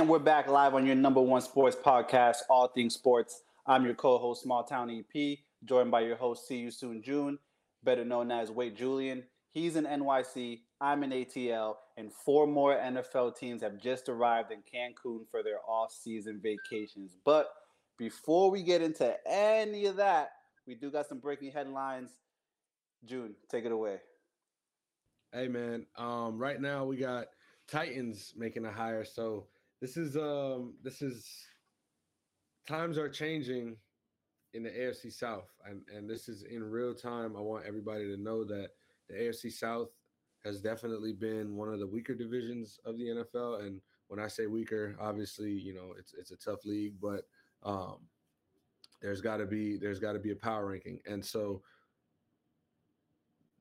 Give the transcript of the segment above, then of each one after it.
And we're back live on your number one sports podcast, All Things Sports. I'm your co-host, Small Town EP, joined by your host, See You Soon June, better known as Wade Julian. He's in NYC, I'm in ATL, and four more NFL teams have just arrived in Cancun for their off-season vacations. But before we get into any of that, we do got some breaking headlines. June, take it away. Hey man, um, right now we got Titans making a hire. So this is um this is times are changing in the AFC South, and and this is in real time. I want everybody to know that the AFC South has definitely been one of the weaker divisions of the NFL. And when I say weaker, obviously, you know, it's it's a tough league, but um, there's got to be there's got to be a power ranking, and so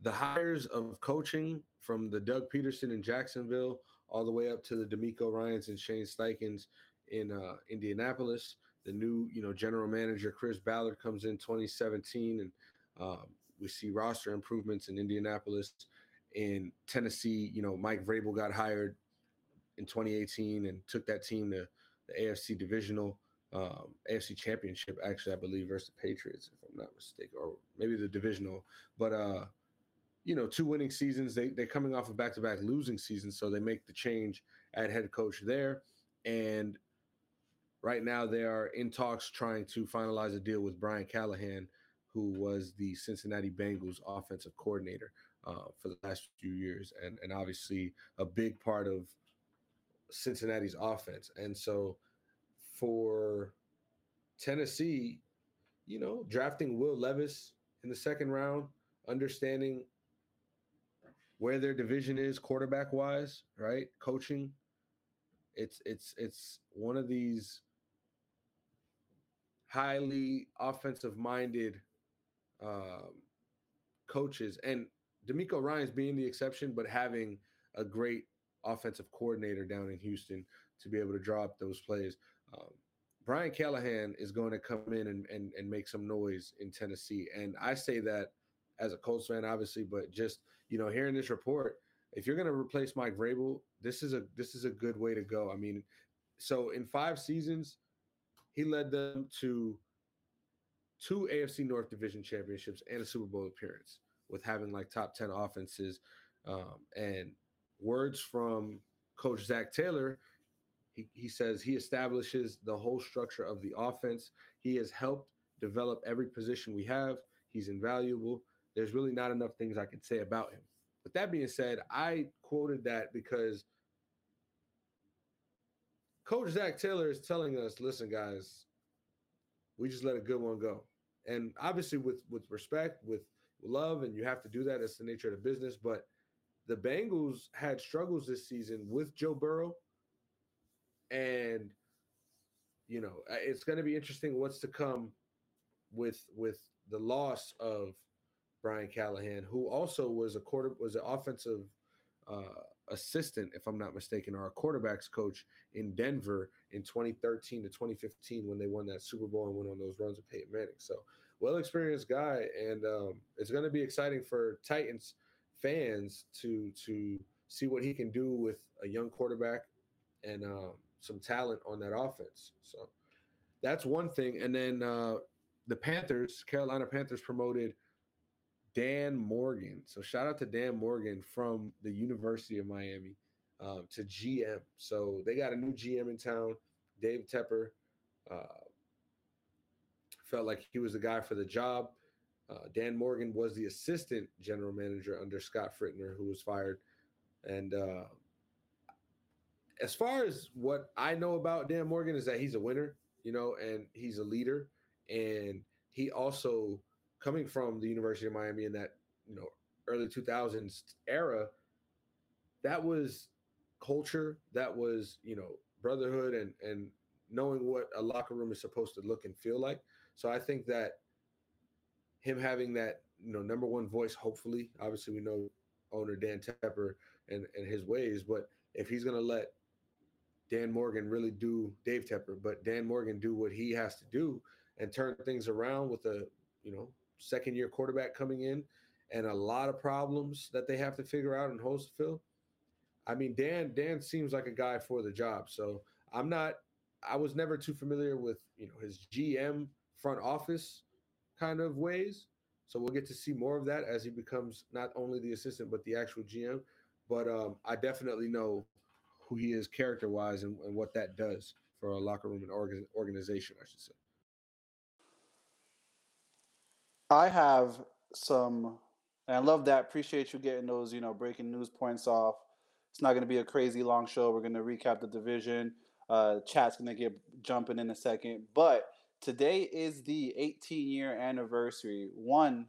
the hires of coaching from the Doug Pederson in Jacksonville all the way up to the DeMeco Ryans and Shane Steichens in uh, Indianapolis. The new, you know, general manager Chris Ballard comes in 2017, and um, we see roster improvements in Indianapolis. In Tennessee, you know, Mike Vrabel got hired in 2018 and took that team to the AFC divisional, um, AFC championship, actually, I believe, versus the Patriots, if I'm not mistaken, or maybe the divisional. But uh, you know, two winning seasons. They they're coming off of back to back losing seasons, so they make the change at head coach there. And right now they are in talks trying to finalize a deal with Brian Callahan, who was the Cincinnati Bengals offensive coordinator uh, for the last few years, and and obviously a big part of Cincinnati's offense. And so for Tennessee, you know, drafting Will Levis in the second round, understanding where their division is quarterback wise, right? Coaching. It's it's it's one of these highly offensive minded um, coaches, and DeMeco Ryans being the exception, but having a great offensive coordinator down in Houston to be able to draw up those plays. Um, Brian Callahan is going to come in and, and, and make some noise in Tennessee. And I say that as a Colts fan, obviously, but just you know, hearing this report, if you're going to replace Mike Vrabel, this is a this is a good way to go. I mean, so in five seasons, he led them to two AFC North Division championships and a Super Bowl appearance with having like top ten offenses. Um, and words from Coach Zach Taylor, he, he says he establishes the whole structure of the offense. He has helped develop every position we have. He's invaluable there's really not enough things I can say about him. With that being said, I quoted that because Coach Zach Taylor is telling us, listen, guys, we just let a good one go. And obviously with with respect, with love, and you have to do that. It's the nature of the business. But the Bengals had struggles this season with Joe Burrow. And you know, it's going to be interesting what's to come with with the loss of Brian Callahan, who also was a quarter was an offensive uh, assistant, if I'm not mistaken, or a quarterbacks coach in Denver in 2013 to 2015 when they won that Super Bowl and went on those runs with Peyton Manning. So well experienced guy, and um, it's going to be exciting for Titans fans to to see what he can do with a young quarterback and um, some talent on that offense. So that's one thing. And then uh, the Panthers, Carolina Panthers promoted Dan Morgan. So shout out to Dan Morgan from the University of Miami uh, to GM. So they got a new GM in town, Dave Tepper. Uh, felt like he was the guy for the job. Uh, Dan Morgan was the assistant general manager under Scott Fitterer, who was fired. And uh, as far as what I know about Dan Morgan is that he's a winner, you know, and he's a leader, and he also coming from the University of Miami in that you know early 2000s era, that was culture, that was you know brotherhood and and knowing what a locker room is supposed to look and feel like. So I think that him having that you know number one voice, hopefully, obviously we know owner Dan Tepper and and his ways, but if he's gonna let Dan Morgan really do Dave Tepper, but Dan Morgan do what he has to do and turn things around with a you know second year quarterback coming in and a lot of problems that they have to figure out in to. I mean, Dan Dan seems like a guy for the job. So I'm not. I was never too familiar with you know his GM front office kind of ways. So we'll get to see more of that as he becomes not only the assistant but the actual GM. But um, I definitely know who he is character wise and, and, what that does for a locker room and organ- organization, I should say. I have some, and I love that. Appreciate you getting those, you know, breaking news points off. It's not going to be a crazy long show. We're going to recap the division. Uh, chat's going to get jumping in a second, but today is the 18 year anniversary. One,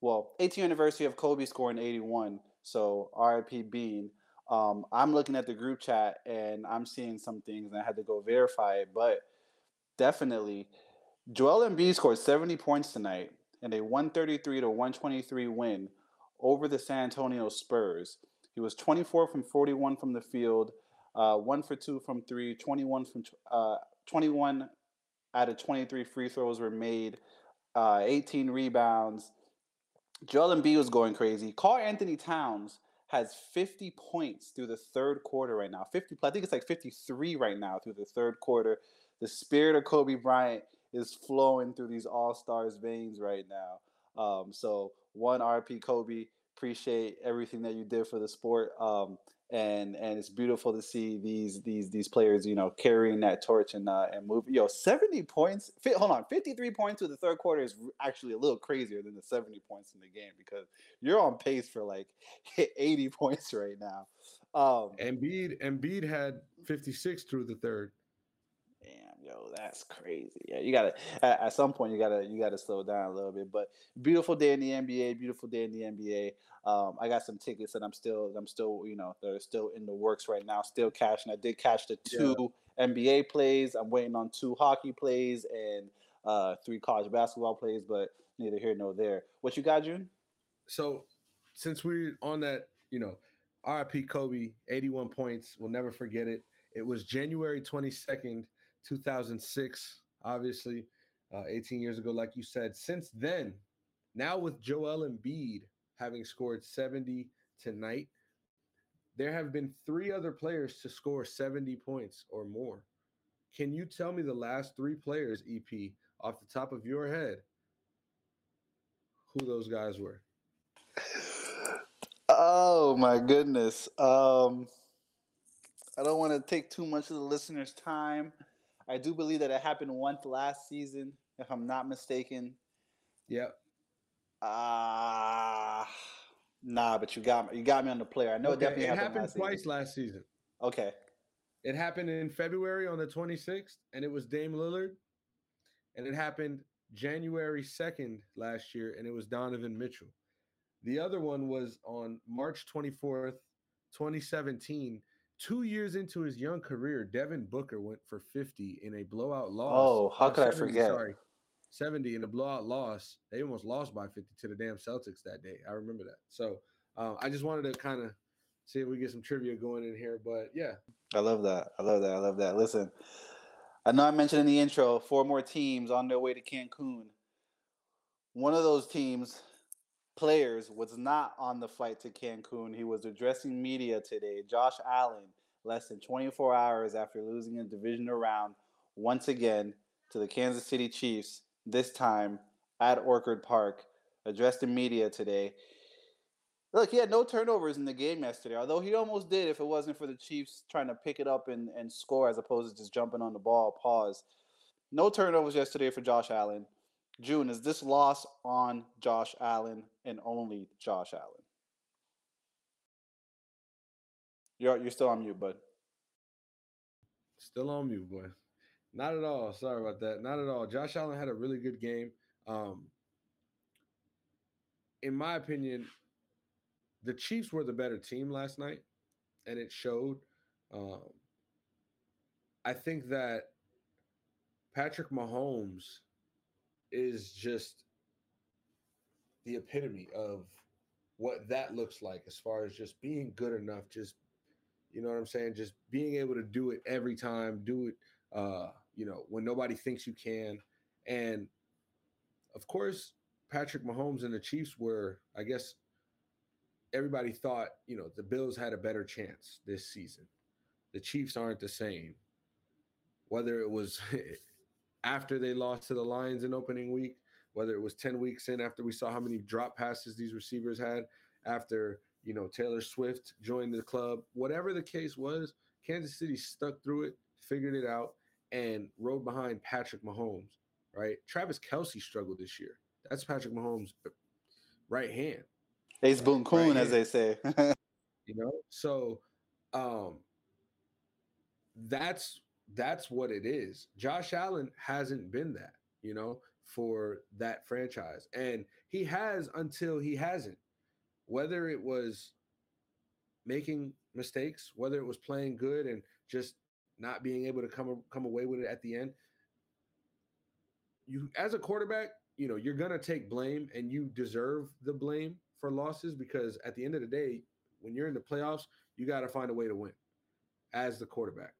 well, 18 anniversary of Kobe scoring 81. So RIP Bean. Um, I'm looking at the group chat and I'm seeing some things, and I had to go verify it. But definitely, Joel Embiid scored 70 points tonight in a 133 to 123 win over the San Antonio Spurs. He was 24 from 41 from the field, uh, one for two from three, 21 from uh, 21 out of 23 free throws were made, uh, 18 rebounds. Joel Embiid was going crazy. Karl-Anthony Towns has 50 points through the third quarter right now. 50, I think it's like 53 right now through the third quarter. The spirit of Kobe Bryant is flowing through these All Stars veins right now. Um, so one RP Kobe, appreciate everything that you did for the sport. Um, and and it's beautiful to see these these these players, you know, carrying that torch and uh, and move. Yo, seventy points. Fi- hold on, fifty three points to the third quarter is actually a little crazier than the seventy points in the game because you're on pace for like eighty points right now. Um, Embiid Embiid had fifty six through the third yo, that's crazy. Yeah, you gotta at, at, some point you gotta you gotta slow down a little bit. But beautiful day in the NBA, beautiful day in the NBA. Um, I got some tickets that I'm still I'm still you know they're still in the works right now, still cashing. I did catch the two yeah. NBA plays. I'm waiting on two hockey plays and uh, three college basketball plays, but neither here nor there. What you got, June? So since we're on that, you know, RIP Kobe, 81 points. We'll never forget it. It was January 22nd, 2006, obviously, uh, 18 years ago, like you said. Since then, now with Joel Embiid having scored 70 tonight, there have been three other players to score 70 points or more. Can you tell me the last three players, EP, off the top of your head, who those guys were? Oh my goodness. Um, I don't want to take too much of the listeners' time. I do believe that it happened once last season, if I'm not mistaken. Yep. Ah, uh, nah, but you got me. You got me on the player. I know okay, it definitely it happened, happened twice season. last season. Okay. It happened in February on the 26th, and it was Dame Lillard. And it happened January 2nd last year, and it was Donovan Mitchell. The other one was on March 24th, 2017, two years into his young career, Devin Booker went for 50 in a blowout loss. Oh, how could 70, I forget? Sorry, 70 in a blowout loss. They almost lost by 50 to the damn Celtics that day. I remember that. So uh, I just wanted to kind of see if we get some trivia going in here. But yeah. I love that. I love that. I love that. Listen, I know I mentioned in the intro four more teams on their way to Cancun. One of those teams players was not on the flight to Cancun. He was addressing media today. Josh Allen, less than 24 hours after losing a divisional round once again to the Kansas City Chiefs, this time at Orchard Park, addressed the media today. Look, he had no turnovers in the game yesterday, although he almost did if it wasn't for the Chiefs trying to pick it up and, and score as opposed to just jumping on the ball. Pause. No turnovers yesterday for Josh Allen. June, is this loss on Josh Allen and only Josh Allen? You're you're still on mute, bud. Still on mute, boy. Not at all. Sorry about that. Not at all. Josh Allen had a really good game. Um, in my opinion, the Chiefs were the better team last night, and it showed. Um, I think that Patrick Mahomes is just the epitome of what that looks like as far as just being good enough just you know what i'm saying? Just being able to do it every time do it uh you know when nobody thinks you can. And of course patrick mahomes and the chiefs were i guess everybody thought you know the bills had a better chance this season. The chiefs aren't the same. Whether it was after they lost to the Lions in opening week, whether it was 10 weeks in after we saw how many drop passes these receivers had, after, you know, Taylor Swift joined the club, whatever the case was, Kansas City stuck through it, figured it out, and rode behind Patrick Mahomes, right? Travis Kelce struggled this year. That's Patrick Mahomes' right hand. Ace Boone Coon, right as they say. you know, so um that's that's what it is. Josh Allen hasn't been that, you know, for that franchise. And he has until he hasn't. Whether it was making mistakes, whether it was playing good and just not being able to come come away with it at the end. You as a quarterback, you know, you're going to take blame and you deserve the blame for losses because at the end of the day, when you're in the playoffs, you got to find a way to win as the quarterback.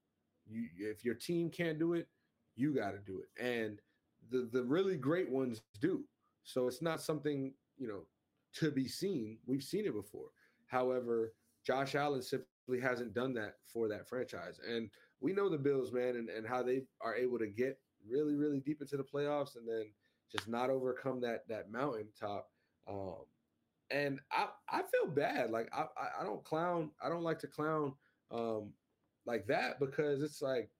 You if your team can't do it, you got to do it. And the the really great ones do. So it's not something, you know, to be seen. We've seen it before. However, Josh Allen simply hasn't done that for that franchise. And we know the Bills, man, and, and how they are able to get really, really deep into the playoffs and then just not overcome that that mountaintop. Um, and I I feel bad. Like I I don't clown. I don't like to clown um, like that because it's like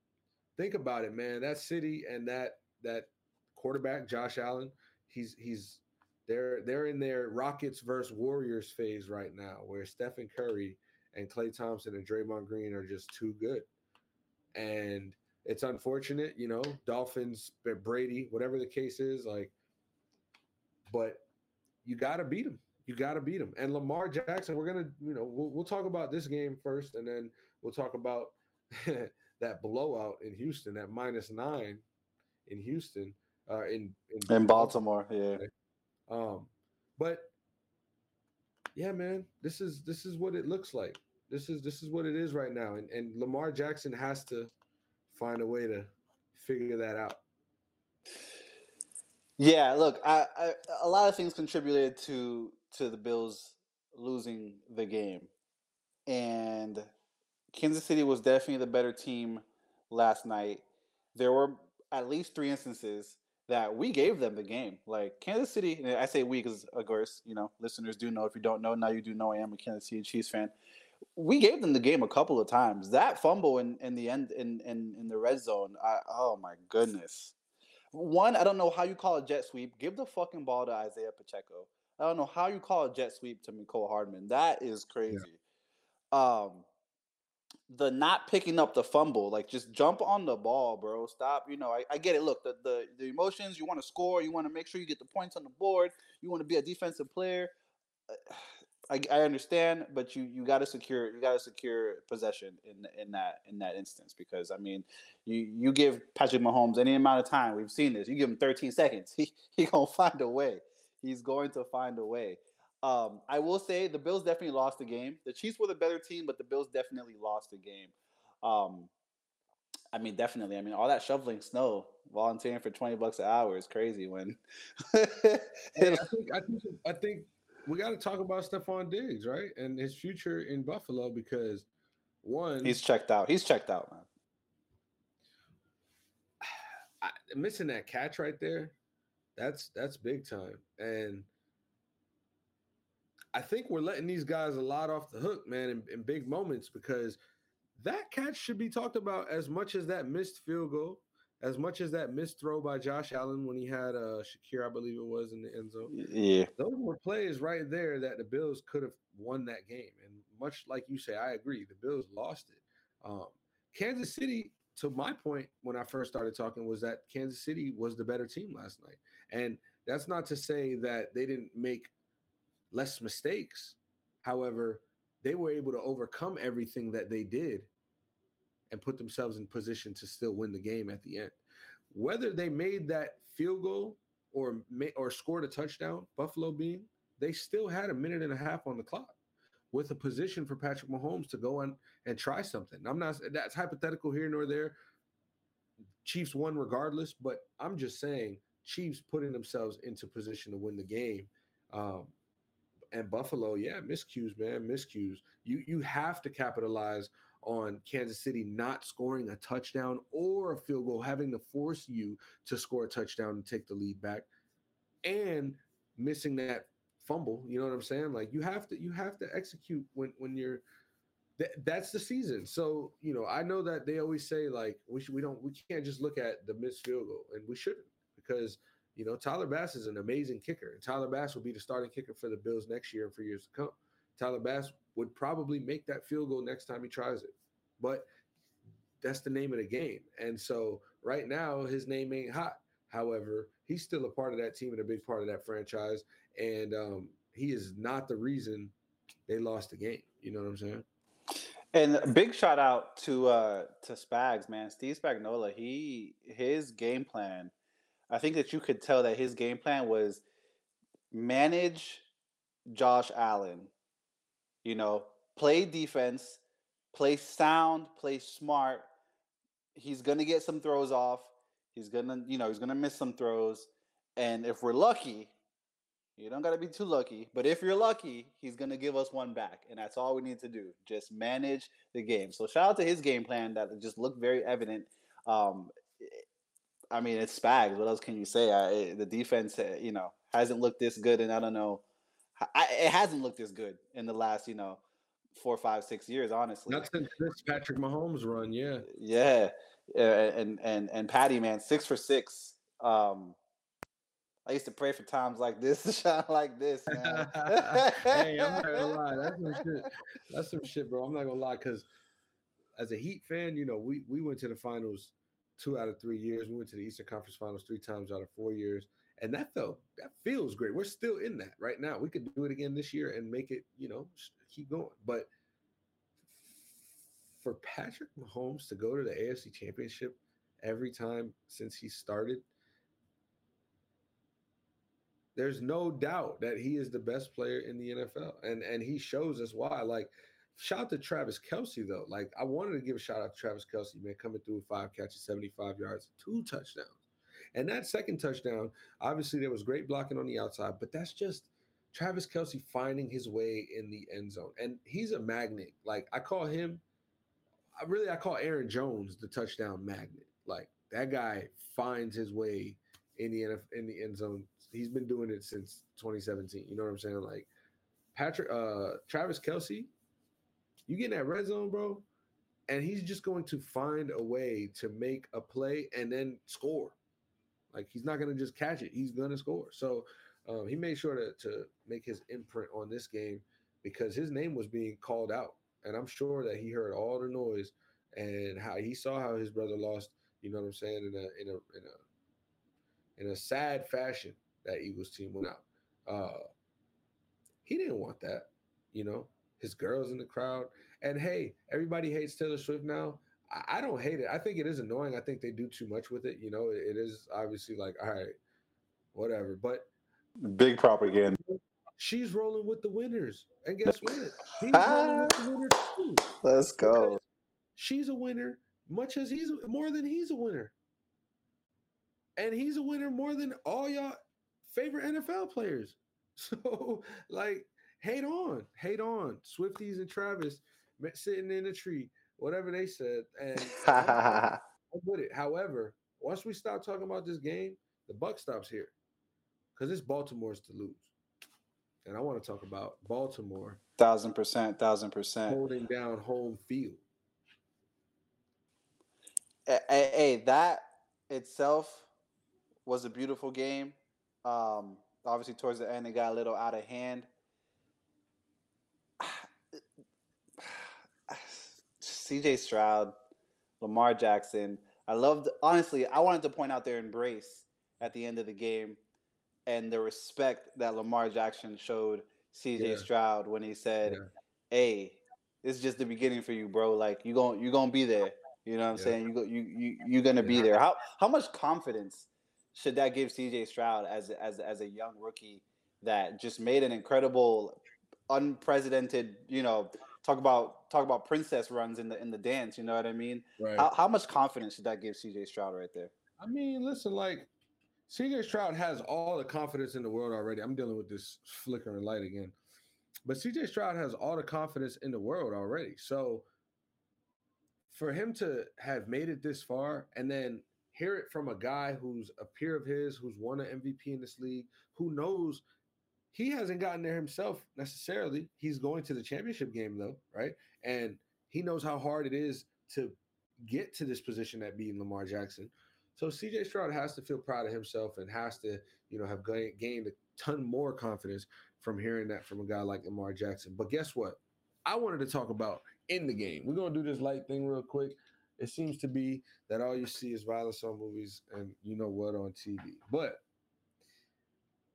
think about it, man. That city and that that quarterback Josh Allen, he's he's they're they're in their Rockets versus Warriors phase right now, where Stephen Curry and Klay Thompson and Draymond Green are just too good. And it's unfortunate, you know, Dolphins, Brady, whatever the case is, like, but you got to beat them. You got to beat them. And Lamar Jackson, we're gonna, you know, we'll, we'll talk about this game first, and then we'll talk about that blowout in Houston, that minus nine in Houston, uh, in in, in Baltimore, yeah. Um, but yeah, man, this is this is what it looks like. This is this is what it is right now, and and Lamar Jackson has to find a way to figure that out. Yeah, look, I, I, a lot of things contributed to to the Bills losing the game, and Kansas City was definitely the better team last night. There were at least three instances that we gave them the game. Like Kansas City, I say we because of course, you know, listeners do know. If you don't know, now you do know I am a Kansas City Chiefs fan we gave them the game a couple of times. That fumble in, in the end in, in, in the red zone, I, oh my goodness. One, I don't know how you call a jet sweep. Give the fucking ball to Isaiah Pacheco. I don't know how you call a jet sweep to Mecole Hardman. That is crazy. Yeah. Um, the not picking up the fumble, like just jump on the ball, bro. Stop. You know, I, I get it. Look, the, the the emotions. You want to score. You want to make sure you get the points on the board. You want to be a defensive player. Uh, I, I understand, but you you got to secure you got to secure possession in in that in that instance because I mean, you you give Patrick Mahomes any amount of time. We've seen this. You give him 13 seconds, he he gonna find a way. He's going to find a way. Um, I will say the Bills definitely lost the game. The Chiefs were the better team, but the Bills definitely lost the game. Um, I mean, definitely. I mean, all that shoveling snow, volunteering for 20 bucks an hour is crazy. When I think I think I think we got to talk about Stefon Diggs, right, and his future in Buffalo because one, he's checked out. He's checked out, man. I, missing that catch right there, that's that's big time, and I think we're letting these guys a lot off the hook, man, in, in big moments because that catch should be talked about as much as that missed field goal as much as that missed throw by Josh Allen when he had uh Shakir, I believe it was in the end zone. Yeah. Those were plays right there that the Bills could have won that game. And much like you say, I agree. The Bills lost it. Um, Kansas City, to my point when I first started talking, was that Kansas City was the better team last night. And that's not to say that they didn't make less mistakes. However, they were able to overcome everything that they did and put themselves in position to still win the game at the end. Whether they made that field goal or or scored a touchdown, Buffalo being, they still had a minute and a half on the clock with a position for Patrick Mahomes to go on and try something. I'm not that's hypothetical here nor there. Chiefs won regardless, but I'm just saying Chiefs putting themselves into position to win the game. Um, and Buffalo, yeah, miscues, man, miscues. You you have to capitalize on Kansas City not scoring a touchdown or a field goal, having to force you to score a touchdown and take the lead back, and missing that fumble. You know what I'm saying? Like you have to you have to execute when when you're th- that's the season. So you know I know that they always say like we should, we don't we can't just look at the missed field goal and we shouldn't because you know Tyler Bass is an amazing kicker and Tyler Bass will be the starting kicker for the Bills next year and for years to come. Tyler Bass would probably make that field goal next time he tries it, but that's the name of the game. And so right now his name ain't hot. However, he's still a part of that team and a big part of that franchise and um, he is not the reason they lost the game. You know what I'm saying? And big shout out to uh to Spags, man. Steve Spagnuolo, he his game plan. I think that you could tell that his game plan was manage Josh Allen. You know, play defense, play sound, play smart. He's gonna get some throws off. He's gonna, you know, he's gonna miss some throws. And if we're lucky, you don't got to be too lucky, but if you're lucky, he's going to give us one back. And that's all we need to do. Just manage the game. So shout out to his game plan that just looked very evident. Um, I mean, it's Spags. What else can you say? I, the defense, uh, you know, hasn't looked this good. And I don't know. I, it hasn't looked this good in the last, you know, four, five, six years, honestly. Not since this Patrick Mahomes run, yeah. Yeah. And, and, and Patty, man, six for six. Um, I used to pray for times like this to shine like this, man. hey, I'm not gonna lie. That's some shit. That's some shit, bro. I'm not gonna lie, because as a Heat fan, you know, we we went to the finals two out of three years. We went to the Eastern Conference Finals three times out of four years, and that felt that feels great. We're still in that right now. We could do it again this year and make it, you know, keep going. But for Patrick Mahomes to go to the AFC Championship every time since he started there's no doubt that he is the best player in the NFL, and and he shows us why. Like, shout out to Travis Kelce though. Like, I wanted to give a shout out to Travis Kelce, man, coming through with five catches, 75 yards, two touchdowns. And that second touchdown, obviously, there was great blocking on the outside, but that's just Travis Kelce finding his way in the end zone. And he's a magnet. Like, I call him, I really, I call Aaron Jones the touchdown magnet. Like, that guy finds his way in the in the end zone he's been doing it since 2017. You know what I'm saying? Like Patrick, uh, Travis Kelce, you get in that red zone, bro, and he's just going to find a way to make a play and then score. Like he's not going to just catch it; he's going to score. So um, he made sure to to make his imprint on this game because his name was being called out, and I'm sure that he heard all the noise and how he saw how his brother lost. You know what I'm saying? In a in a in a in a sad fashion that Eagles team went out. Uh, he didn't want that, you know. His girls in the crowd, and hey, everybody hates Taylor Swift now. I, I don't hate it. I think it is annoying. I think they do too much with it. You know, it, it is obviously like, all right, whatever. But big propaganda. She's rolling with the winners, and guess what? He's rolling with the ah. winners too. Let's go. She's a winner, much as he's more than he's a winner, and he's a winner more than all y'all favorite NFL players. So, like, hate on, hate on. Swifties and Travis sitting in a tree, whatever they said. And I'm, with it. However, once we stop talking about this game, the buck stops here because it's Baltimore's to lose. And I want to talk about Baltimore. Thousand percent, thousand percent. Holding down home field. Hey, hey, that itself was a beautiful game. Um, obviously, towards the end, it got a little out of hand. CJ Stroud, Lamar Jackson. I loved, honestly, I wanted to point out their embrace at the end of the game and the respect that Lamar Jackson showed CJ yeah. Stroud when he said, yeah. "Hey, it's just the beginning for you, bro. Like you going you to be there. You know what I'm yeah. saying? You go you you you're going to be there." How how much confidence should that give CJ Stroud as as as a young rookie that just made an incredible, unprecedented, you know, talk about talk about princess runs in the in the dance. You know what I mean? Right. How, how much confidence should that give CJ Stroud right there? I mean, listen, like CJ Stroud has all the confidence in the world already. I'm dealing with this flickering light again. But CJ Stroud has all the confidence in the world already. So for him to have made it this far and then hear it from a guy who's a peer of his, who's won an MVP in this league, who knows he hasn't gotten there himself necessarily. He's going to the championship game though, right? And he knows how hard it is to get to this position at beating Lamar Jackson. So CJ Stroud has to feel proud of himself and has to, you know, have gained a ton more confidence from hearing that from a guy like Lamar Jackson. But guess what? I wanted to talk about in the game. We're gonna do this light thing real quick. It seems to be that all you see is violence on movies and you know what on TV. But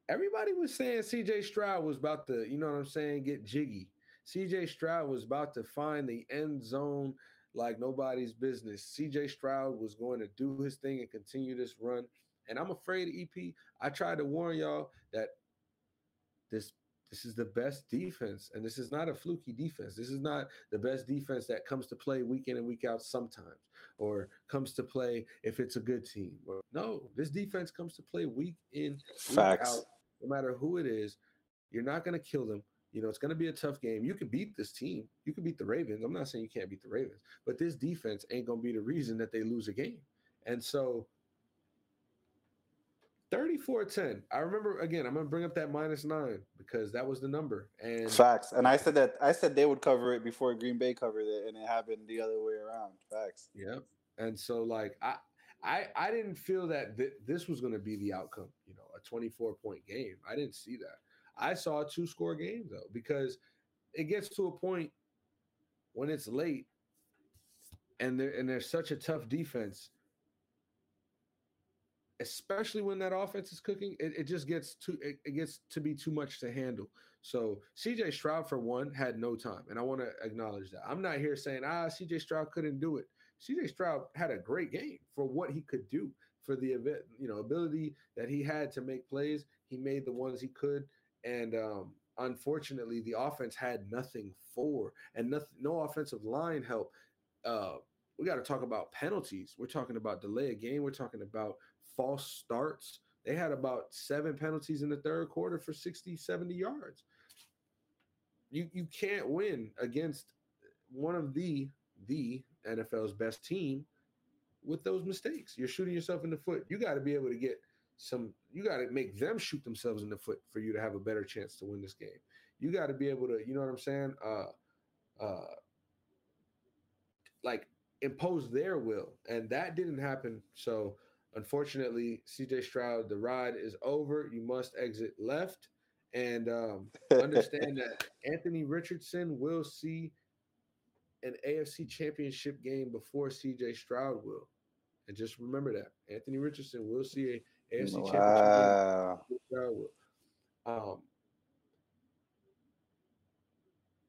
everybody was saying CJ Stroud was about to, you know what I'm saying, get jiggy. CJ Stroud was about to find the end zone like nobody's business. CJ Stroud was going to do his thing and continue this run. And I'm afraid, EP, I tried to warn y'all that this this is the best defense, and this is not a fluky defense. This is not the best defense that comes to play week in and week out sometimes, or comes to play if it's a good team. No, this defense comes to play week in, week Facts. out, no matter who it is. You're not going to kill them. You know, it's going to be a tough game. You can beat this team. You can beat the Ravens. I'm not saying you can't beat the Ravens, but this defense ain't going to be the reason that they lose a game. And so 34 10. I remember again, I'm gonna bring up that minus nine because that was the number. And facts. And I said that I said they would cover it before Green Bay covered it, and it happened the other way around. Facts. Yep. And so like I I I didn't feel that th- this was gonna be the outcome, you know, a 24 point game. I didn't see that. I saw a two score game though, because it gets to a point when it's late and there and there's such a tough defense especially when that offense is cooking, it, it just gets too it, it, gets to be too much to handle. So CJ Stroud for one had no time, and I want to acknowledge that. I'm not here saying ah CJ Stroud couldn't do it. CJ Stroud had a great game for what he could do for the event, you know, ability that he had to make plays. He made the ones he could, and um, unfortunately, the offense had nothing for, and nothing, no offensive line help. Uh, we got to talk about penalties. We're talking about delay a game. We're talking about false starts. They had about seven penalties in the third quarter for 60, 70 yards. You you can't win against one of the the NFL's best team with those mistakes. You're shooting yourself in the foot. You got to be able to get some you got to make them shoot themselves in the foot for you to have a better chance to win this game. You got to be able to, you know what I'm saying? Uh uh like impose their will. And that didn't happen. So Unfortunately, CJ Stroud, the ride is over. You must exit left. And um, understand that Anthony Richardson will see an AFC championship game before CJ Stroud will. And just remember that. Anthony Richardson will see a AFC wow. championship game Stroud will. Um,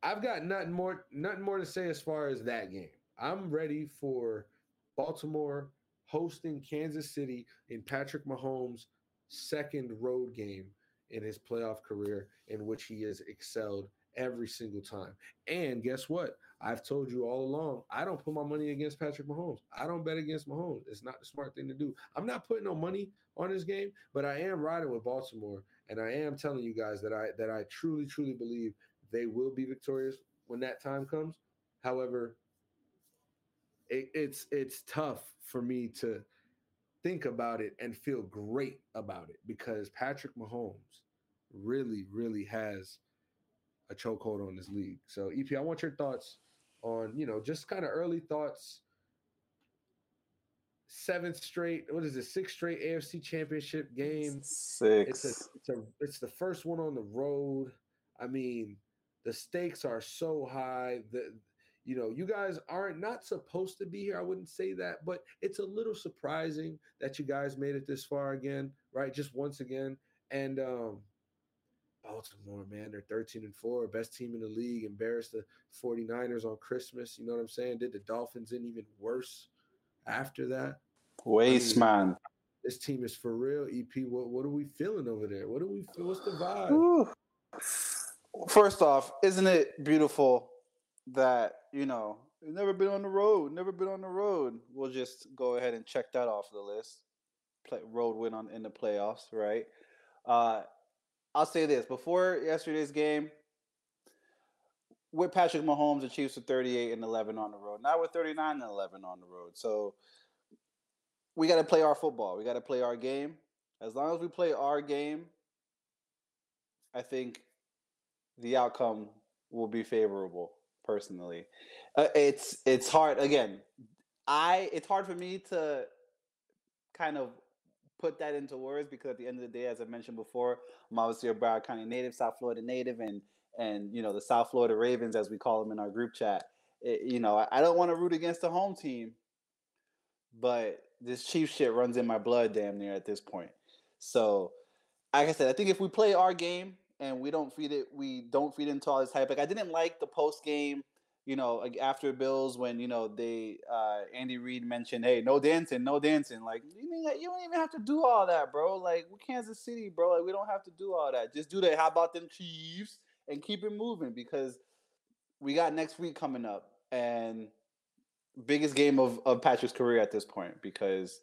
I've got nothing more nothing more to say as far as that game. I'm ready for Baltimore hosting Kansas City in Patrick Mahomes' second road game in his playoff career, in which he has excelled every single time. And guess what? I've told you all along, I don't put my money against Patrick Mahomes. I don't bet against Mahomes. It's not the smart thing to do. I'm not putting no money on this game, but I am riding with Baltimore, and I am telling you guys that I that I truly, truly believe they will be victorious when that time comes. However, it, it's it's tough for me to think about it and feel great about it because Patrick Mahomes really, really has a chokehold on this league. So, EP, I want your thoughts on, you know, just kind of early thoughts. Seventh straight, what is it? Sixth straight AFC Championship game. Six. It's a, it's a, it's the first one on the road. I mean, the stakes are so high. The you know, you guys aren't not supposed to be here. I wouldn't say that, but it's a little surprising that you guys made it this far again, right? Just once again. And um Baltimore, man, they're 13 and 4, best team in the league, embarrassed the 49ers on Christmas. You know what I'm saying? Did the Dolphins in even worse after that? Waste, I mean, man. This team is for real. EP, what, what are we feeling over there? What do we feel? What's the vibe? Ooh. First off, isn't it beautiful that you know never been on the road, never been on the road. We'll just go ahead and check that off the list. Play, road win on in the playoffs, right? Uh, I'll say this before yesterday's game. with Patrick Mahomes, the Chiefs are 38 and 11 on the road. Now we're 39 and 11 on the road. So we got to play our football. We got to play our game. As long as we play our game, I think the outcome will be favorable. Personally, uh, it's it's hard. Again, I it's hard for me to kind of put that into words because at the end of the day, as I mentioned before, I'm obviously a Broward County native, South Florida native, and and you know the South Florida Ravens, as we call them in our group chat. It, you know, I, I don't want to root against the home team, but this Chief shit runs in my blood, damn near at this point. So, like I said, I think if we play our game and we don't feed it, we don't feed into all this hype. Like I didn't like the post game you know, like after Bills when you know they uh Andy Reid mentioned, hey, no dancing, no dancing. Like you mean you don't even have to do all that, bro. Like we Kansas City, bro. Like we don't have to do all that. Just do that. How about them Chiefs and keep it moving because we got next week coming up and biggest game of, of Patrick's career at this point because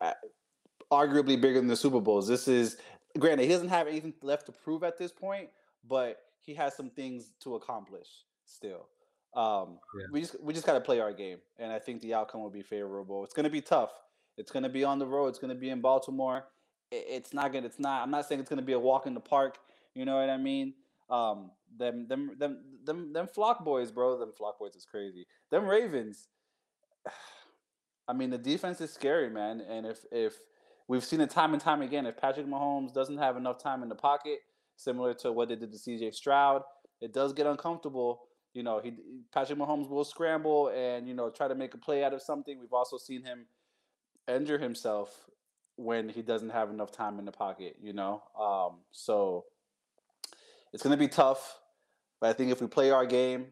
uh, arguably bigger than the Super Bowls. This is granted he doesn't have anything left to prove at this point, but he has some things to accomplish still. Um, yeah. We just we just got to play our game, and I think the outcome will be favorable. It's going to be tough. It's going to be on the road. It's going to be in Baltimore. It's not gonna. It's not. I'm not saying it's going to be a walk in the park. You know what I mean? Um, them them them them them flock boys, bro. Them flock boys is crazy. Them Ravens. I mean, the defense is scary, man. And if if we've seen it time and time again, if Patrick Mahomes doesn't have enough time in the pocket, similar to what they did to C.J. Stroud, it does get uncomfortable you know, he Patrick Mahomes will scramble and you know try to make a play out of something. We've also seen him injure himself when he doesn't have enough time in the pocket. You know, um, so it's going to be tough. But I think if we play our game,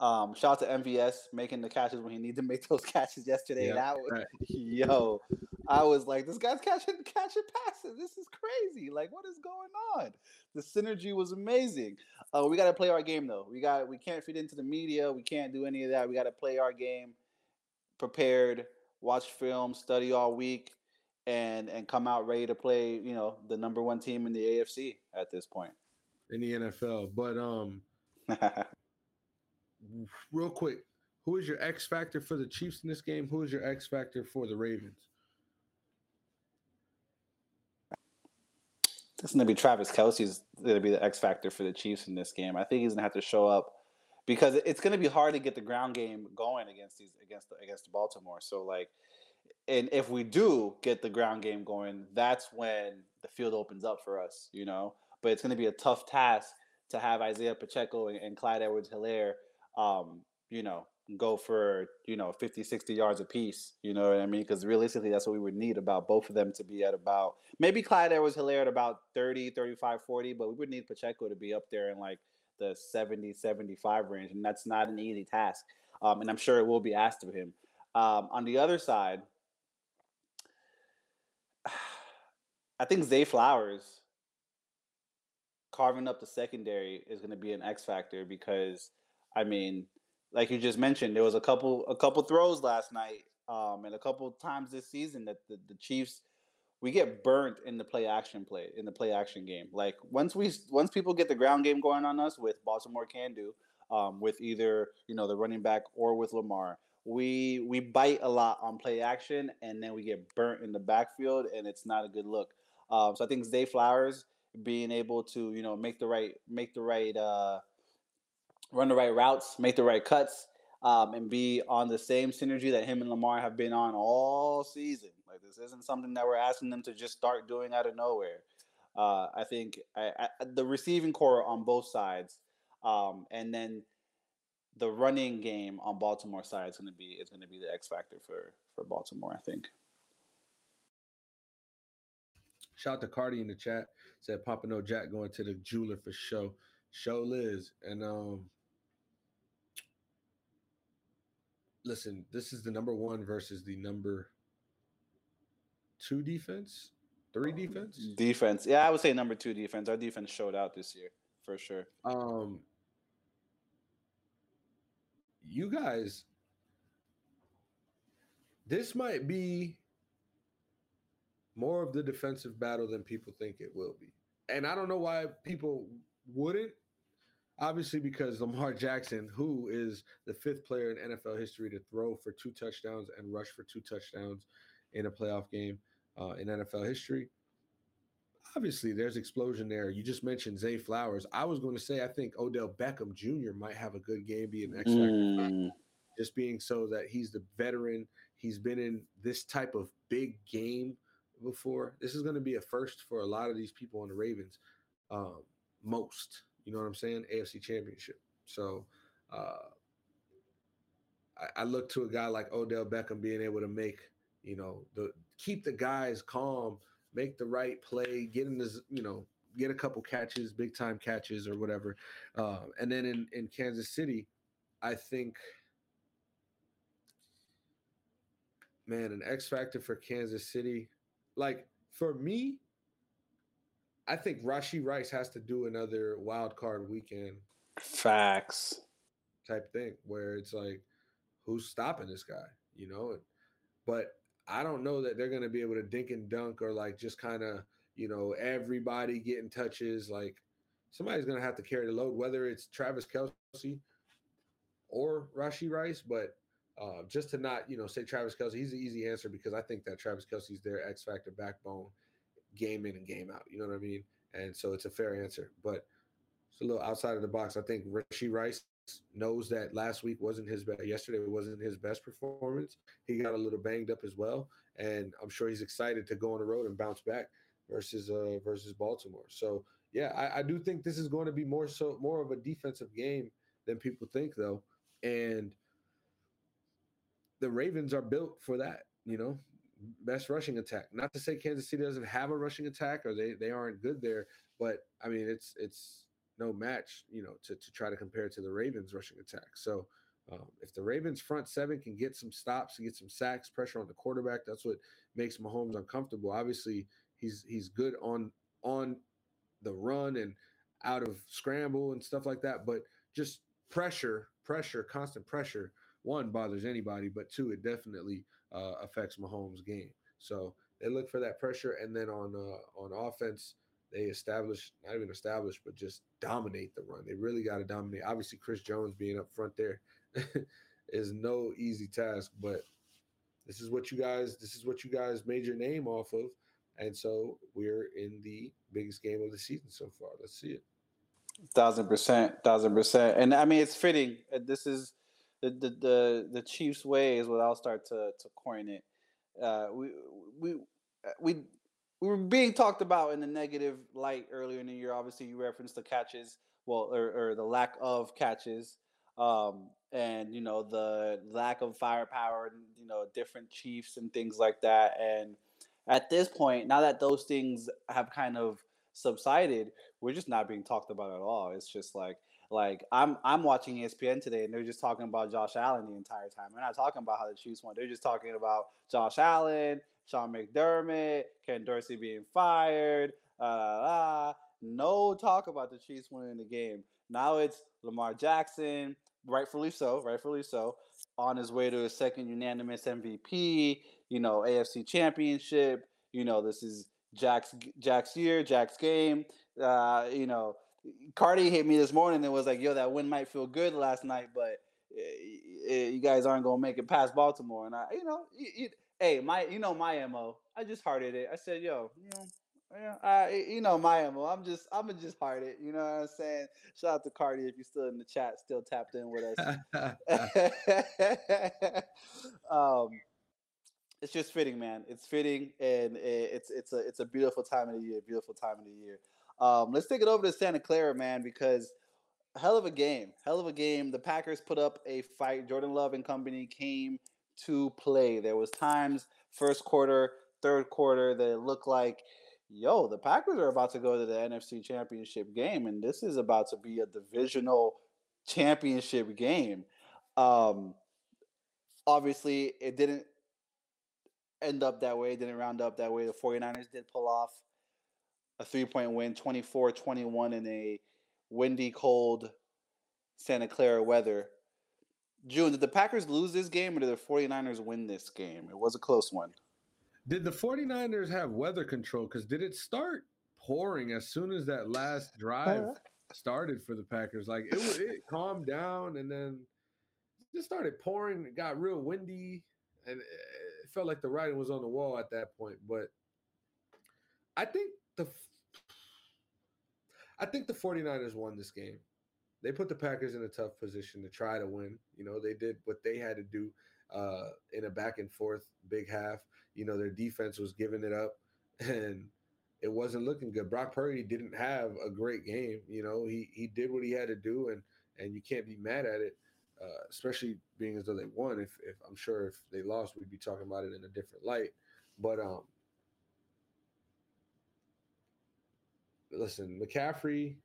um, shout out to MVS making the catches when he needed to make those catches yesterday. Yeah, that was, right. yo, I was like, this guy's catching catching passes. This is crazy. Like, what is going on? The synergy was amazing. Uh, we got to play our game though. We got we can't feed into the media. We can't do any of that. We got to play our game, prepared, watch film, study all week, and and come out ready to play. You know, the number one team in the AFC at this point in the NFL. But um. real quick, who is your X factor for the Chiefs in this game? Who is your X factor for the Ravens? It's going to be Travis Kelce's going to be the X factor for the Chiefs in this game. I think he's going to have to show up because it's going to be hard to get the ground game going against these against the, against Baltimore. So like, and if we do get the ground game going, that's when the field opens up for us, you know. But it's going to be a tough task to have Isaiah Pacheco and, and Clyde Edwards-Helaire um, you know, go for, you know, 50, 60 yards a piece. You know what I mean? Because realistically, that's what we would need about both of them to be at about, maybe Clyde Edwards Helaire at about 30, 35, 40, but we would need Pacheco to be up there in like the 70, 75 range. And that's not an easy task. Um, and I'm sure it will be asked of him. Um, on the other side, I think Zay Flowers carving up the secondary is going to be an X factor because – I mean, like you just mentioned, there was a couple a couple throws last night, um, and a couple times this season that the, the Chiefs we get burnt in the play action play in the play action game. Like once we once people get the ground game going on us with Baltimore can do, um, with either you know the running back or with Lamar, we we bite a lot on play action, and then we get burnt in the backfield, and it's not a good look. Um, so I think Zay Flowers being able to you know make the right make the right uh, run the right routes, make the right cuts, um, and be on the same synergy that him and Lamar have been on all season. Like this isn't something that we're asking them to just start doing out of nowhere. Uh, I think I, I, the receiving corps on both sides, um, and then the running game on Baltimore side is going to be is going to be the X factor for for Baltimore. I think. Shout out to Cardi in the chat. Said Papa No Jack going to the jeweler for show. Show Liz. And um listen, this is the number one versus the number two defense, three defense. Defense, yeah, I would say number two defense. Our defense showed out this year for sure. Um, you guys, this might be more of the defensive battle than people think it will be, and I don't know why people wouldn't. Obviously because Lamar Jackson, who is the fifth player in NFL history to throw for two touchdowns and rush for two touchdowns in a playoff game uh, in NFL history. Obviously, there's explosion there. You just mentioned Zay Flowers. I was going to say I think Odell Beckham Jr. might have a good game, be an X factor, mm. just being so that he's the veteran. He's been in this type of big game before. This is going to be a first for a lot of these people on the Ravens. Um, most, you know what I'm saying? AFC Championship. So uh, I, I look to a guy like Odell Beckham being able to make, you know, the keep the guys calm, make the right play, get in this, you know, get a couple catches, big time catches or whatever. Uh, and then in in Kansas City, I think man, an X factor for Kansas City. Like for me, I think Rashee Rice has to do another wild card weekend. Facts. Type thing where it's like, who's stopping this guy? You know, but I don't know that they're gonna be able to dink and dunk or like just kind of, you know, everybody getting touches. Like somebody's gonna have to carry the load, whether it's Travis Kelce or Rashee Rice, but uh, just to not, you know, say Travis Kelce, he's the easy answer because I think that Travis Kelce's their X factor backbone game in and game out. You know what I mean? And so it's a fair answer, but it's a little outside of the box. I think Rashee Rice knows that last week wasn't his best. Yesterday wasn't his best performance. He got a little banged up as well, and I'm sure he's excited to go on the road and bounce back versus uh versus Baltimore. So yeah, I, I do think this is going to be more so more of a defensive game than people think, though, and the Ravens are built for that. You know, best rushing attack. Not to say Kansas City doesn't have a rushing attack or they they aren't good there, but I mean it's it's no match, you know, to to try to compare to the Ravens rushing attack. So um, if the Ravens front seven can get some stops, and get some sacks, pressure on the quarterback, that's what makes Mahomes uncomfortable. Obviously, he's he's good on on the run and out of scramble and stuff like that, but just pressure, pressure, constant pressure one bothers anybody, but two, it definitely uh, affects Mahomes' game. So they look for that pressure, and then on uh, on offense, they establish not even establish, but just dominate the run. They really got to dominate. Obviously, Chris Jones being up front there is no easy task, but this is what you guys this is what you guys made your name off of, and so we're in the biggest game of the season so far. Let's see it. Thousand percent, thousand percent, and I mean it's fitting. This is the the the, the Chiefs' way is what I'll start to to coin it. Uh, we we uh, we we were being talked about in the negative light earlier in the year. Obviously, you referenced the catches, well, or, or the lack of catches, um, and you know the lack of firepower, and you know different Chiefs and things like that. And at this point, now that those things have kind of subsided, we're just not being talked about at all. It's just like like I'm I'm watching ESPN today, and they're just talking about Josh Allen the entire time. They're not talking about how the Chiefs won. They're just talking about Josh Allen, Sean McDermott, Ken Dorsey being fired. Uh, no talk about the Chiefs winning the game. Now it's Lamar Jackson, rightfully so, rightfully so, on his way to his second unanimous MVP. You know, AFC Championship. You know, this is Jack's Jack's year, Jack's game. Uh, you know, Cardi hit me this morning and was like, "Yo, that win might feel good last night, but uh, you guys aren't gonna make it past Baltimore." And I, you know, you, you, hey, my, you know, my mo. I just hearted it. I said, "Yo, you know." I, you know my mo. I'm just, I'm just heart it. You know what I'm saying? Shout out to Cardi if you're still in the chat, still tapped in with us. um, it's just fitting, man. It's fitting, and it's it's a it's a beautiful time of the year. Beautiful time of the year. Um, let's take it over to Santa Clara, man, because hell of a game, hell of a game. The Packers put up a fight. Jordan Love and company came to play. There was times first quarter, third quarter that it looked like, yo, the Packers are about to go to the NFC Championship game, and this is about to be a divisional championship game. Um, obviously, it didn't end up that way. It didn't round up that way. The 49ers did pull off a three point win, 24 21 in a windy, cold Santa Clara weather. June, did the Packers lose this game or did the 49ers win this game? It was a close one. Did the 49ers have weather control? Because did it start pouring as soon as that last drive uh-huh. started for the Packers. Like it it calmed down, and then just started pouring. It got real windy, and it felt like the writing was on the wall at that point. But I think the I think the 49ers won this game. They put the Packers in a tough position to try to win. You know, they did what they had to do uh, in a back and forth big half. You know, their defense was giving it up and it wasn't looking good. Brock Purdy didn't have a great game. You know, he he did what he had to do and and you can't be mad at it. Uh, especially being as though they won. If, if I'm sure if they lost, we'd be talking about it in a different light. But um, listen, McCaffrey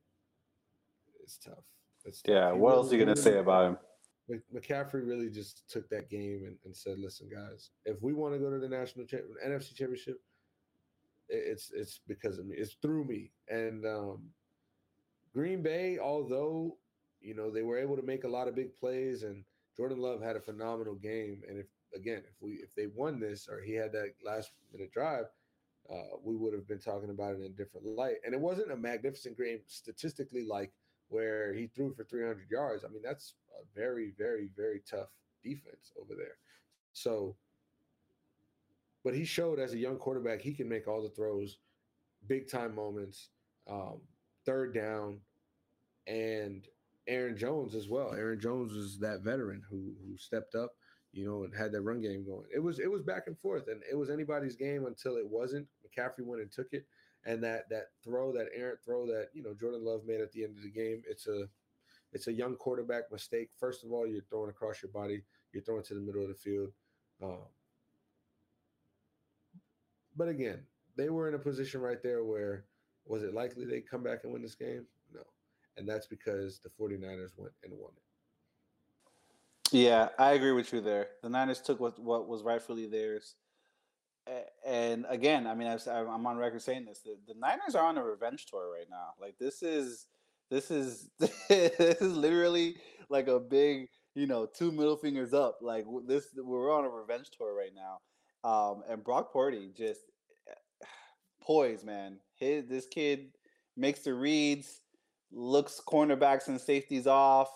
is tough. It's tough. Yeah. He What really- else are you gonna say about him? McCaffrey really just took that game and, and said, "Listen, guys, if we want to go to the national cha- NFC championship, it's it's because of me. It's through me." And um, Green Bay, although you know they were able to make a lot of big plays, and Jordan Love had a phenomenal game. And if again, if we if they won this or he had that last minute drive, uh, we would have been talking about it in a different light. And it wasn't a magnificent game statistically, like where he threw for 300 yards. I mean, that's a very, very, very tough defense over there. So, but he showed as a young quarterback, he can make all the throws, big time moments, um, third down, and Aaron Jones as well. Aaron Jones was that veteran who who stepped up, you know, and had that run game going. It was it was back and forth, and it was anybody's game until it wasn't. McCaffrey went and took it, and that that throw, that errant throw that you know Jordan Love made at the end of the game, it's a it's a young quarterback mistake. First of all, you're throwing across your body, you're throwing to the middle of the field. Um, but again, they were in a position right there where was it likely they'd come back and win this game? No. And that's because the 49ers went and won it. Yeah, I agree with you there. The Niners took what what was rightfully theirs. And again, I mean, I've, I'm on record saying this. The, the Niners are on a revenge tour right now. Like this is this is this is literally like a big, you know, two middle fingers up. Like this, we're on a revenge tour right now. Um, and Brock Purdy just poised, man. His this kid makes the reads, looks cornerbacks and safeties off.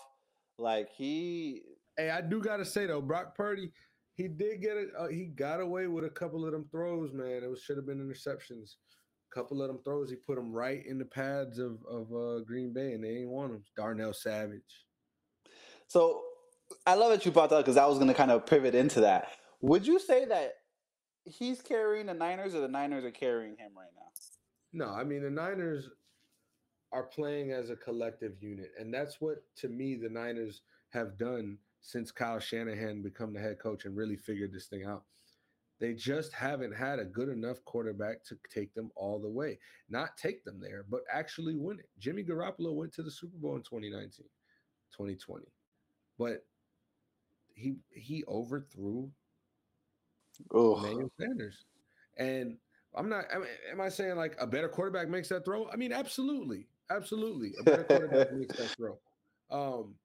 Like he Hey, I do gotta say though, Brock Purdy, he did get it. Uh, he got away with a couple of them throws, man. It was should have been interceptions. A couple of them throws, he put them right in the pads of of uh, Green Bay, and they ain't want them. Darnell Savage. So I love that you brought that because I was going to kind of pivot into that. Would you say that he's carrying the Niners or the Niners are carrying him right now? No, I mean the Niners are playing as a collective unit, and that's what to me the Niners have done since Kyle Shanahan become the head coach and really figured this thing out. They just haven't had a good enough quarterback to take them all the way. Not take them there, but actually win it. Jimmy Garoppolo went to the Super Bowl in 2019, 2020. But he he overthrew Oh, Emmanuel Sanders. And I'm not, I mean, am I saying like a better quarterback makes that throw? I mean, absolutely. Absolutely. A better quarterback makes that throw. Um,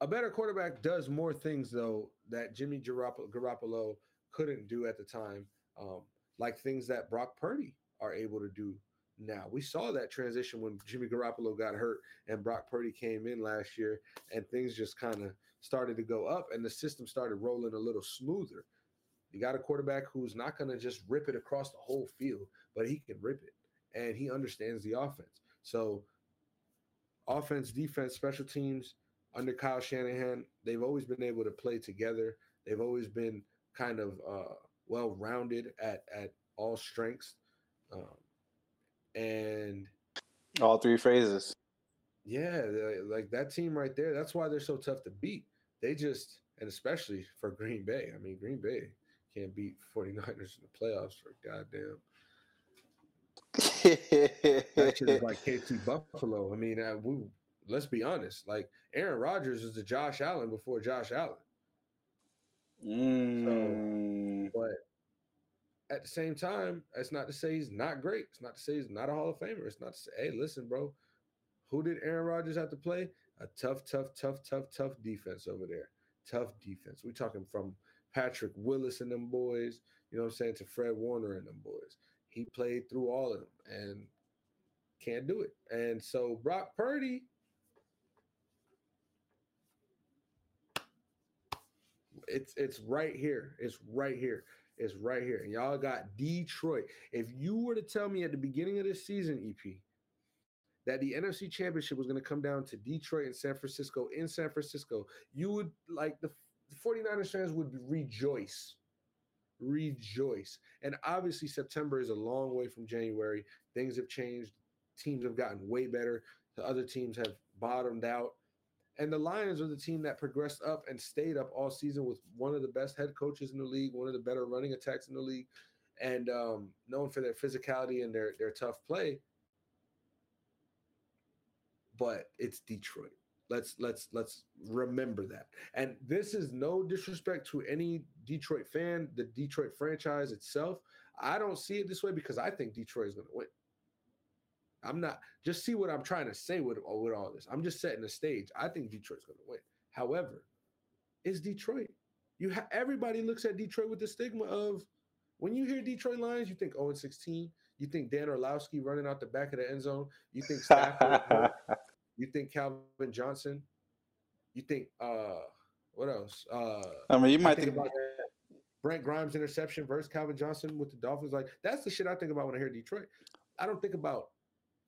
a better quarterback does more things, though, that Jimmy Garoppolo, couldn't do at the time, um, like things that Brock Purdy are able to do now. We saw that transition when Jimmy Garoppolo got hurt and Brock Purdy came in last year, and things just kind of started to go up, and the system started rolling a little smoother. You got a quarterback who's not going to just rip it across the whole field, but he can rip it and he understands the offense. So, offense, defense, special teams under Kyle Shanahan, they've always been able to play together. They've always been kind of uh, well rounded at at all strengths, um, and all three phases. yeah, like that team right there. That's why they're so tough to beat. They just, and especially for Green Bay. I mean, Green Bay can't beat 49ers in the playoffs for goddamn. That shit is like KC Buffalo. I mean, uh, we, let's be honest. Like Aaron Rodgers is the Josh Allen before Josh Allen. Mm. But at the same time, that's not to say he's not great. It's not to say he's not a Hall of Famer. It's not to say, hey, listen, bro, who did Aaron Rodgers have to play? A tough, tough, tough, tough, tough defense over there. Tough defense. we talking from Patrick Willis and them boys, you know what I'm saying, to Fred Warner and them boys. He played through all of them and can't do it. And so Brock Purdy, It's it's right here. It's right here. It's right here. And y'all got Detroit. If you were to tell me at the beginning of this season, EP, that the NFC Championship was going to come down to Detroit and San Francisco in San Francisco, you would like the, the 49ers fans would rejoice. Rejoice. And obviously, September is a long way from January. Things have changed. Teams have gotten way better. The other teams have bottomed out. And the Lions are the team that progressed up and stayed up all season with one of the best head coaches in the league, one of the better running attacks in the league, and um, known for their physicality and their their tough play. But it's Detroit. Let's let's let's remember that. And this is no disrespect to any Detroit fan, the Detroit franchise itself. I don't see it this way because I think Detroit is going to win. I'm not just see what I'm trying to say with, with all this. I'm just setting the stage. I think Detroit's going to win. However, it's Detroit. You ha- everybody looks at Detroit with the stigma of when you hear Detroit Lions, you think 0 and 16. You think Dan Orlovsky running out the back of the end zone. You think Stafford. you think Calvin Johnson. You think uh what else? Uh I mean, you might think, think about Brent Grimes interception versus Calvin Johnson with the Dolphins. Like that's the shit I think about when I hear Detroit. I don't think about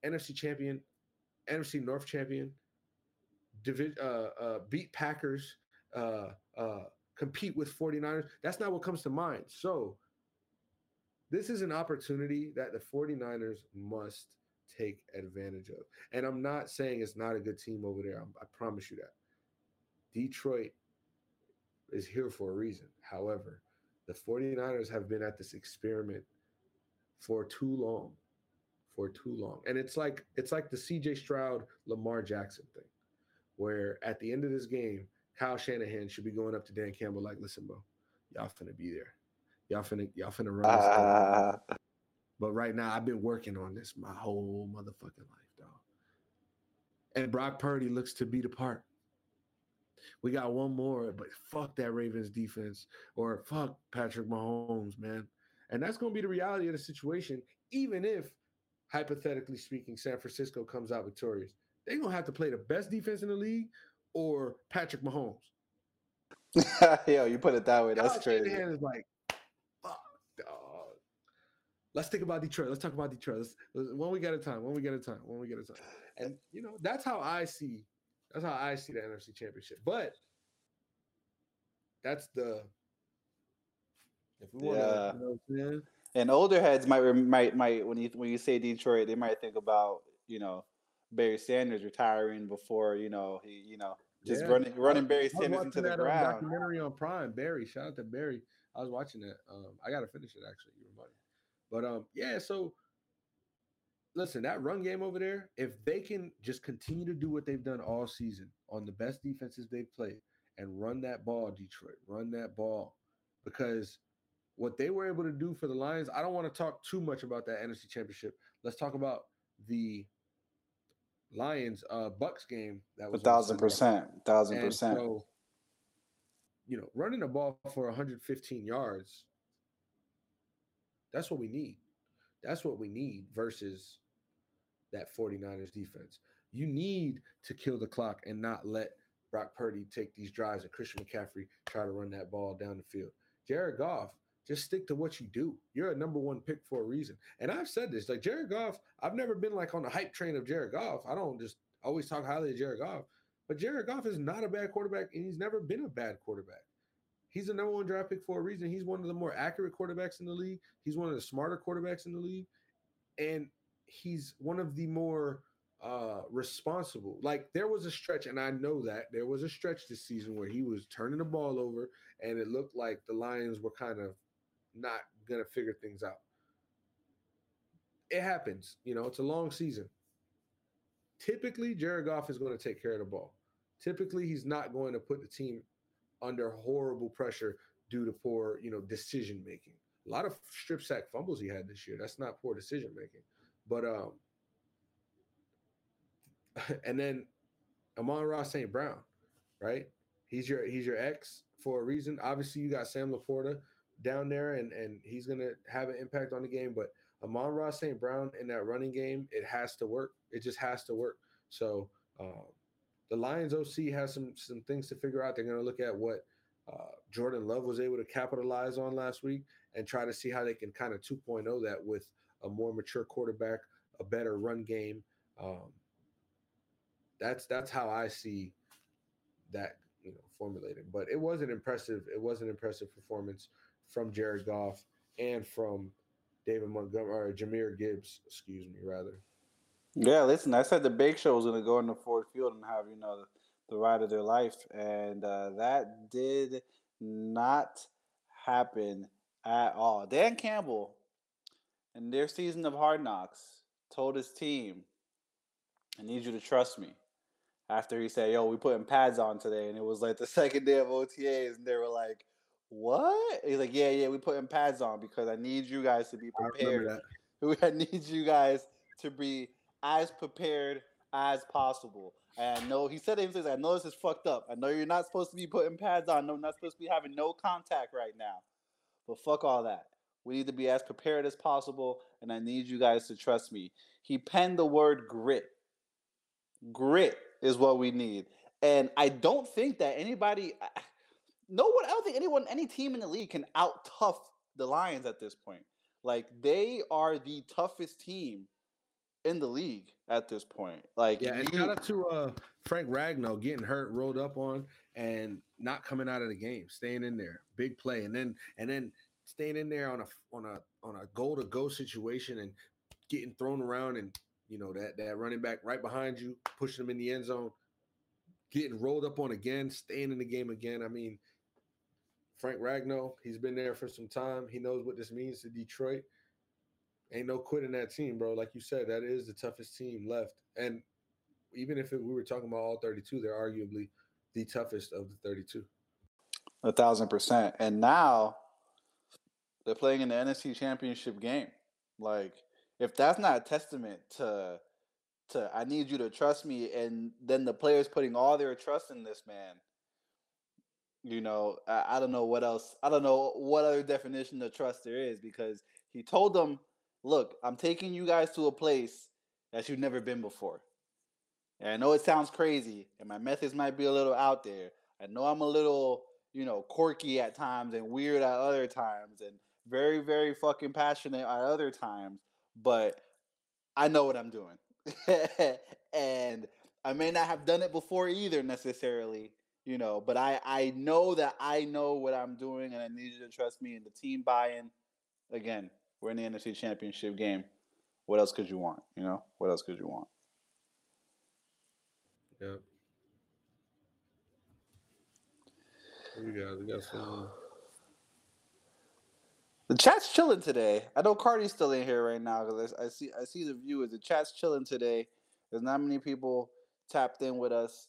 NFC champion, NFC North champion, division, uh, uh, beat Packers, uh, uh, compete with 49ers. That's not what comes to mind. So, this is an opportunity that the 49ers must take advantage of. And I'm not saying it's not a good team over there. I'm, I promise you that. Detroit is here for a reason. However, the 49ers have been at this experiment for too long for too long. And it's like it's like the CJ Stroud Lamar Jackson thing, where at the end of this game, Kyle Shanahan should be going up to Dan Campbell like, "Listen, bro, y'all finna be there. Y'all finna y'all finna run." Uh, but right now, I've been working on this my whole motherfucking life, dog. And Brock Purdy looks to be the part. We got one more, but fuck that Ravens defense or fuck Patrick Mahomes, man. And that's going to be the reality of the situation, even if hypothetically speaking, San Francisco comes out victorious, they're gonna have to play the best defense in the league or Patrick Mahomes. Yo, you put it that way. That's Kyle crazy. Shanahan is like, fuck, dog. Let's think about Detroit. Let's talk about Detroit. Let's, let's, one week at a time. One week at a time. One week at a time. And you know that's how I see. That's how I see the NFC Championship. But that's the. If we want to, you know and older heads might might might when you when you say Detroit, they might think about you know Barry Sanders retiring before you know he you know just yeah. running running Barry Sanders into the um, ground. Um, documentary on Prime, Barry. Shout out to Barry. I was watching that. Um, I got to finish it actually. You. But um, yeah. So listen, that run game over there. If they can just continue to do what they've done all season on the best defenses they've played and run that ball, Detroit, run that ball, because what they were able to do for the Lions. I don't want to talk too much about that NFC Championship. Let's talk about the Lions uh Bucks game that was a thousand percent, thousand percent. So, you know, running the ball for 115 yards, that's what we need. That's what we need versus that 49ers defense. You need to kill the clock and not let Brock Purdy take these drives and Christian McCaffrey try to run that ball down the field. Jared Goff just stick to what you do. You're a number one pick for a reason. And I've said this like Jared Goff, I've never been like on the hype train of Jared Goff. I don't just always talk highly of Jared Goff, but Jared Goff is not a bad quarterback and he's never been a bad quarterback. He's a number one draft pick for a reason. He's one of the more accurate quarterbacks in the league. He's one of the smarter quarterbacks in the league. And he's one of the more uh responsible. Like there was a stretch, and I know that there was a stretch this season where he was turning the ball over, and it looked like the Lions were kind of not to figure things out. It happens. You know, it's a long season. Typically, Jared Goff is going to take care of the ball. Typically, he's not going to put the team under horrible pressure due to poor, you know, decision making. A lot of strip sack fumbles he had this year. That's not poor decision making. But um and then Amon-Ra St. Brown, right? He's your he's your ex for a reason. Obviously, you got Sam LaPorta down there, and and he's gonna have an impact on the game. But Amon-Ra St. Brown in that running game, it has to work. It just has to work. So um, the Lions OC has some some things to figure out. They're gonna look at what uh, Jordan Love was able to capitalize on last week and try to see how they can kind of 2.0 that with a more mature quarterback, a better run game. Um, that's that's how I see that you know formulated. But it was an impressive it was an impressive performance from Jared Goff and from David Montgomery or Jahmyr Gibbs, excuse me, rather. Yeah, listen, I said the Big Show was going to go into Ford Field and have you know the, the ride of their life, and uh, that did not happen at all. Dan Campbell, in their season of Hard Knocks, told his team, "I need you to trust me." After he said, "Yo, we putting pads on today," and it was like the second day of OTAs, and they were like, "What?" He's like, "Yeah, yeah, we putting pads on because I need you guys to be prepared. I need you guys to be as prepared as possible." And I know he said it. He says, "I know this is fucked up. I know you're not supposed to be putting pads on. No, not supposed to be having no contact right now. But fuck all that. We need to be as prepared as possible, and I need you guys to trust me." He penned the word grit. Grit is what we need. And I don't think that anybody, no one, I don't think anyone, any team in the league can out tough the Lions at this point. Like they are the toughest team in the league at this point. Like yeah, and you, shout out to uh, Frank Ragnow getting hurt, rolled up on, and not coming out of the game, staying in there, big play, and then and then staying in there on a on a on a goal to go situation and getting thrown around and you know that that running back right behind you, pushing him in the end zone, getting rolled up on again, staying in the game again. I mean, Frank Ragnow, he's been there for some time. He knows what this means to Detroit. Ain't no quitting that team, bro. Like you said, that is the toughest team left. And even if it, we were talking about all 32, they're arguably the toughest of the 32. A thousand percent. And now they're playing in the NFC Championship game. Like if that's not a testament to to I need you to trust me, and then the players putting all their trust in this man. You know, I, I don't know what else. I don't know what other definition of trust there is because he told them, "Look, I'm taking you guys to a place that you've never been before." And I know it sounds crazy, and my methods might be a little out there. I know I'm a little, you know, quirky at times and weird at other times, and very, very fucking passionate at other times but I know what I'm doing. and I may not have done it before either necessarily, you know, but I I know that I know what I'm doing and I need you to trust me and the team buy-in. Again, we're in the NFC Championship game. What else could you want, you know? What else could you want? Yeah. We got we got some uh, the chat's chilling today. I know Cardi's still in here right now because I, I, see I see the viewers. The chat's chilling today. There's not many people tapped in with us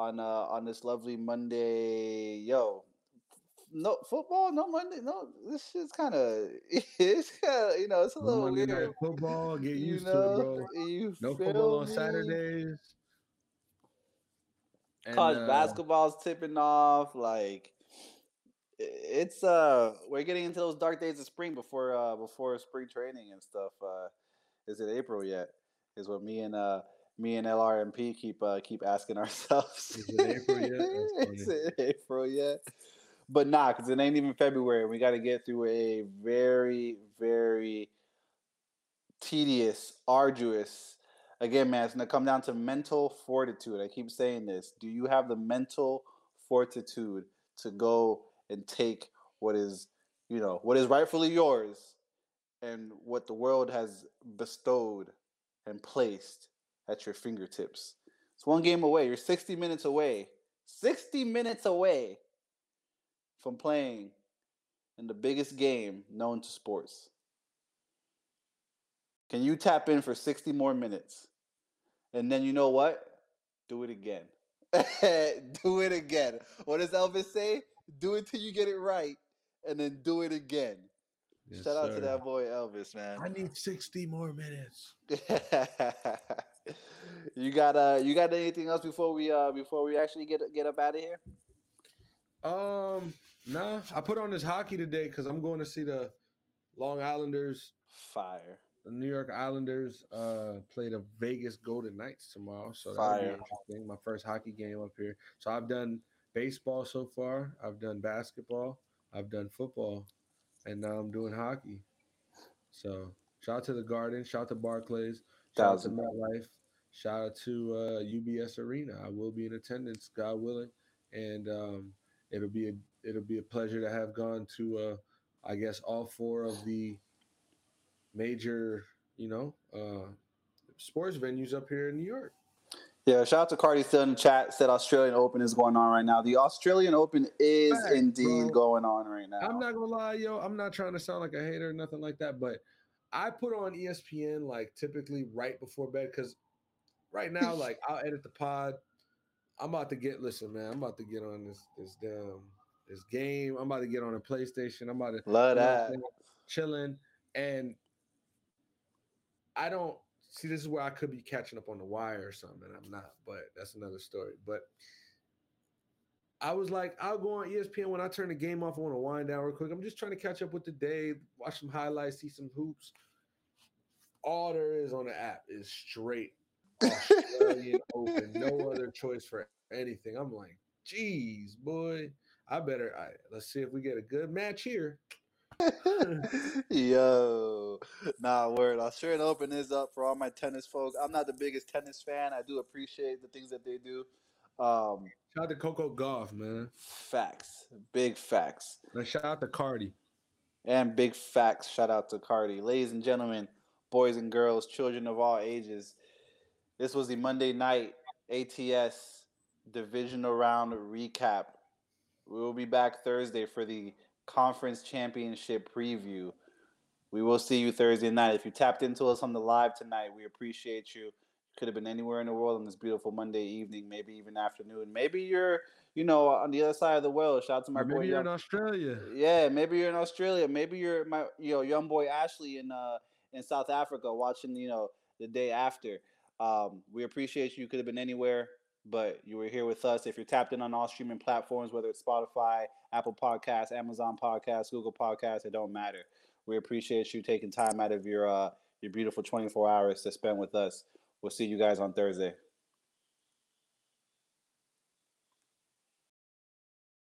on uh on this lovely Monday. Yo, no football, no Monday, no. This shit's kind of it's kind of you know it's a little Monday weird. Football, get used you know, to it, bro. no football on Saturdays. College uh, basketball's tipping off. Like it's uh we're getting into those dark days of spring before uh before spring training and stuff. Uh is it April yet? Is what me and uh me and LRMP keep uh keep asking ourselves. Is it April yet? is it April yet? But nah, because it ain't even February. We got to get through a very, very tedious, arduous. Again, man, it's gonna come down to mental fortitude. I keep saying this. Do you have the mental fortitude to go and take what is, you know, what is rightfully yours and what the world has bestowed and placed at your fingertips. It's one game away. You're 60 minutes away. 60 minutes away from playing in the biggest game known to sports. Can you tap in for 60 more minutes? And then you know what? Do it again. do it again. What does Elvis say? do it till you get it right, and then do it again. Yes, Shout out sir. to that boy Elvis, man. I need 60 more minutes. you got uh you got anything else before we uh before we actually get get up out of here? Um nah. I put on this hockey today because I'm going to see the Long Islanders fire. The New York Islanders uh play the Vegas Golden Knights tomorrow. So that'll be interesting. My first hockey game up here. So I've done baseball so far. I've done basketball. I've done football, and now I'm doing hockey. So shout out to the Garden. Shout out to Barclays. Shout out to MetLife. Shout out to uh, UBS Arena. I will be in attendance, God willing, and um, it'll be a it'll be a pleasure to have gone to uh, I guess all four of the major you know uh, sports venues up here in New York. Yeah, shout out to Cardi still in the chat. Said Australian Open is going on right now. The Australian Open is Fact, indeed bro. going on right now. I'm not gonna lie, yo. I'm not trying to sound like a hater or nothing like that, but I put on ESPN like typically right before bed because right now, like I'll edit the pod. I'm about to get listen, man. I'm about to get on this this damn this game. I'm about to get on a PlayStation. I'm about to love that chilling, and I don't see. This is where I could be catching up on the wire or something. I'm not, but that's another story. But I was like, I'll go on ESPN when I turn the game off. I want to wind down real quick. I'm just trying to catch up with the day, watch some highlights, see some hoops. All there is on the app is straight Australian Open. No other choice for anything. I'm like, geez, boy, I better. I, let's see if we get a good match here. Yo, nah, word. Australian Open is up for all my tennis folks. I'm not the biggest tennis fan. I do appreciate the things that they do. Um, shout out to Coco Gauff, man. Facts, big facts. And shout out to Cardi. And big facts. Shout out to Cardi, ladies and gentlemen, boys and girls, children of all ages. This was the Monday night ATS divisional round recap. We will be back Thursday for the conference championship preview. We will see you Thursday night. If you tapped into us on the live tonight, we appreciate you. Could have been anywhere in the world on this beautiful Monday evening, maybe even afternoon. Maybe you're, you know, on the other side of the world. Shout out to my maybe boy. Maybe you're young, in Australia. Yeah, maybe you're in Australia. Maybe you're my, you know, young boy Ashley in uh in South Africa watching, you know, the day after. Um, we appreciate you. You could have been anywhere, but you were here with us. If you're tapped in on all streaming platforms, whether it's Spotify, Apple Podcasts, Amazon Podcasts, Google Podcasts, it don't matter. We appreciate you taking time out of your uh, your beautiful 24 hours to spend with us. We'll see you guys on Thursday.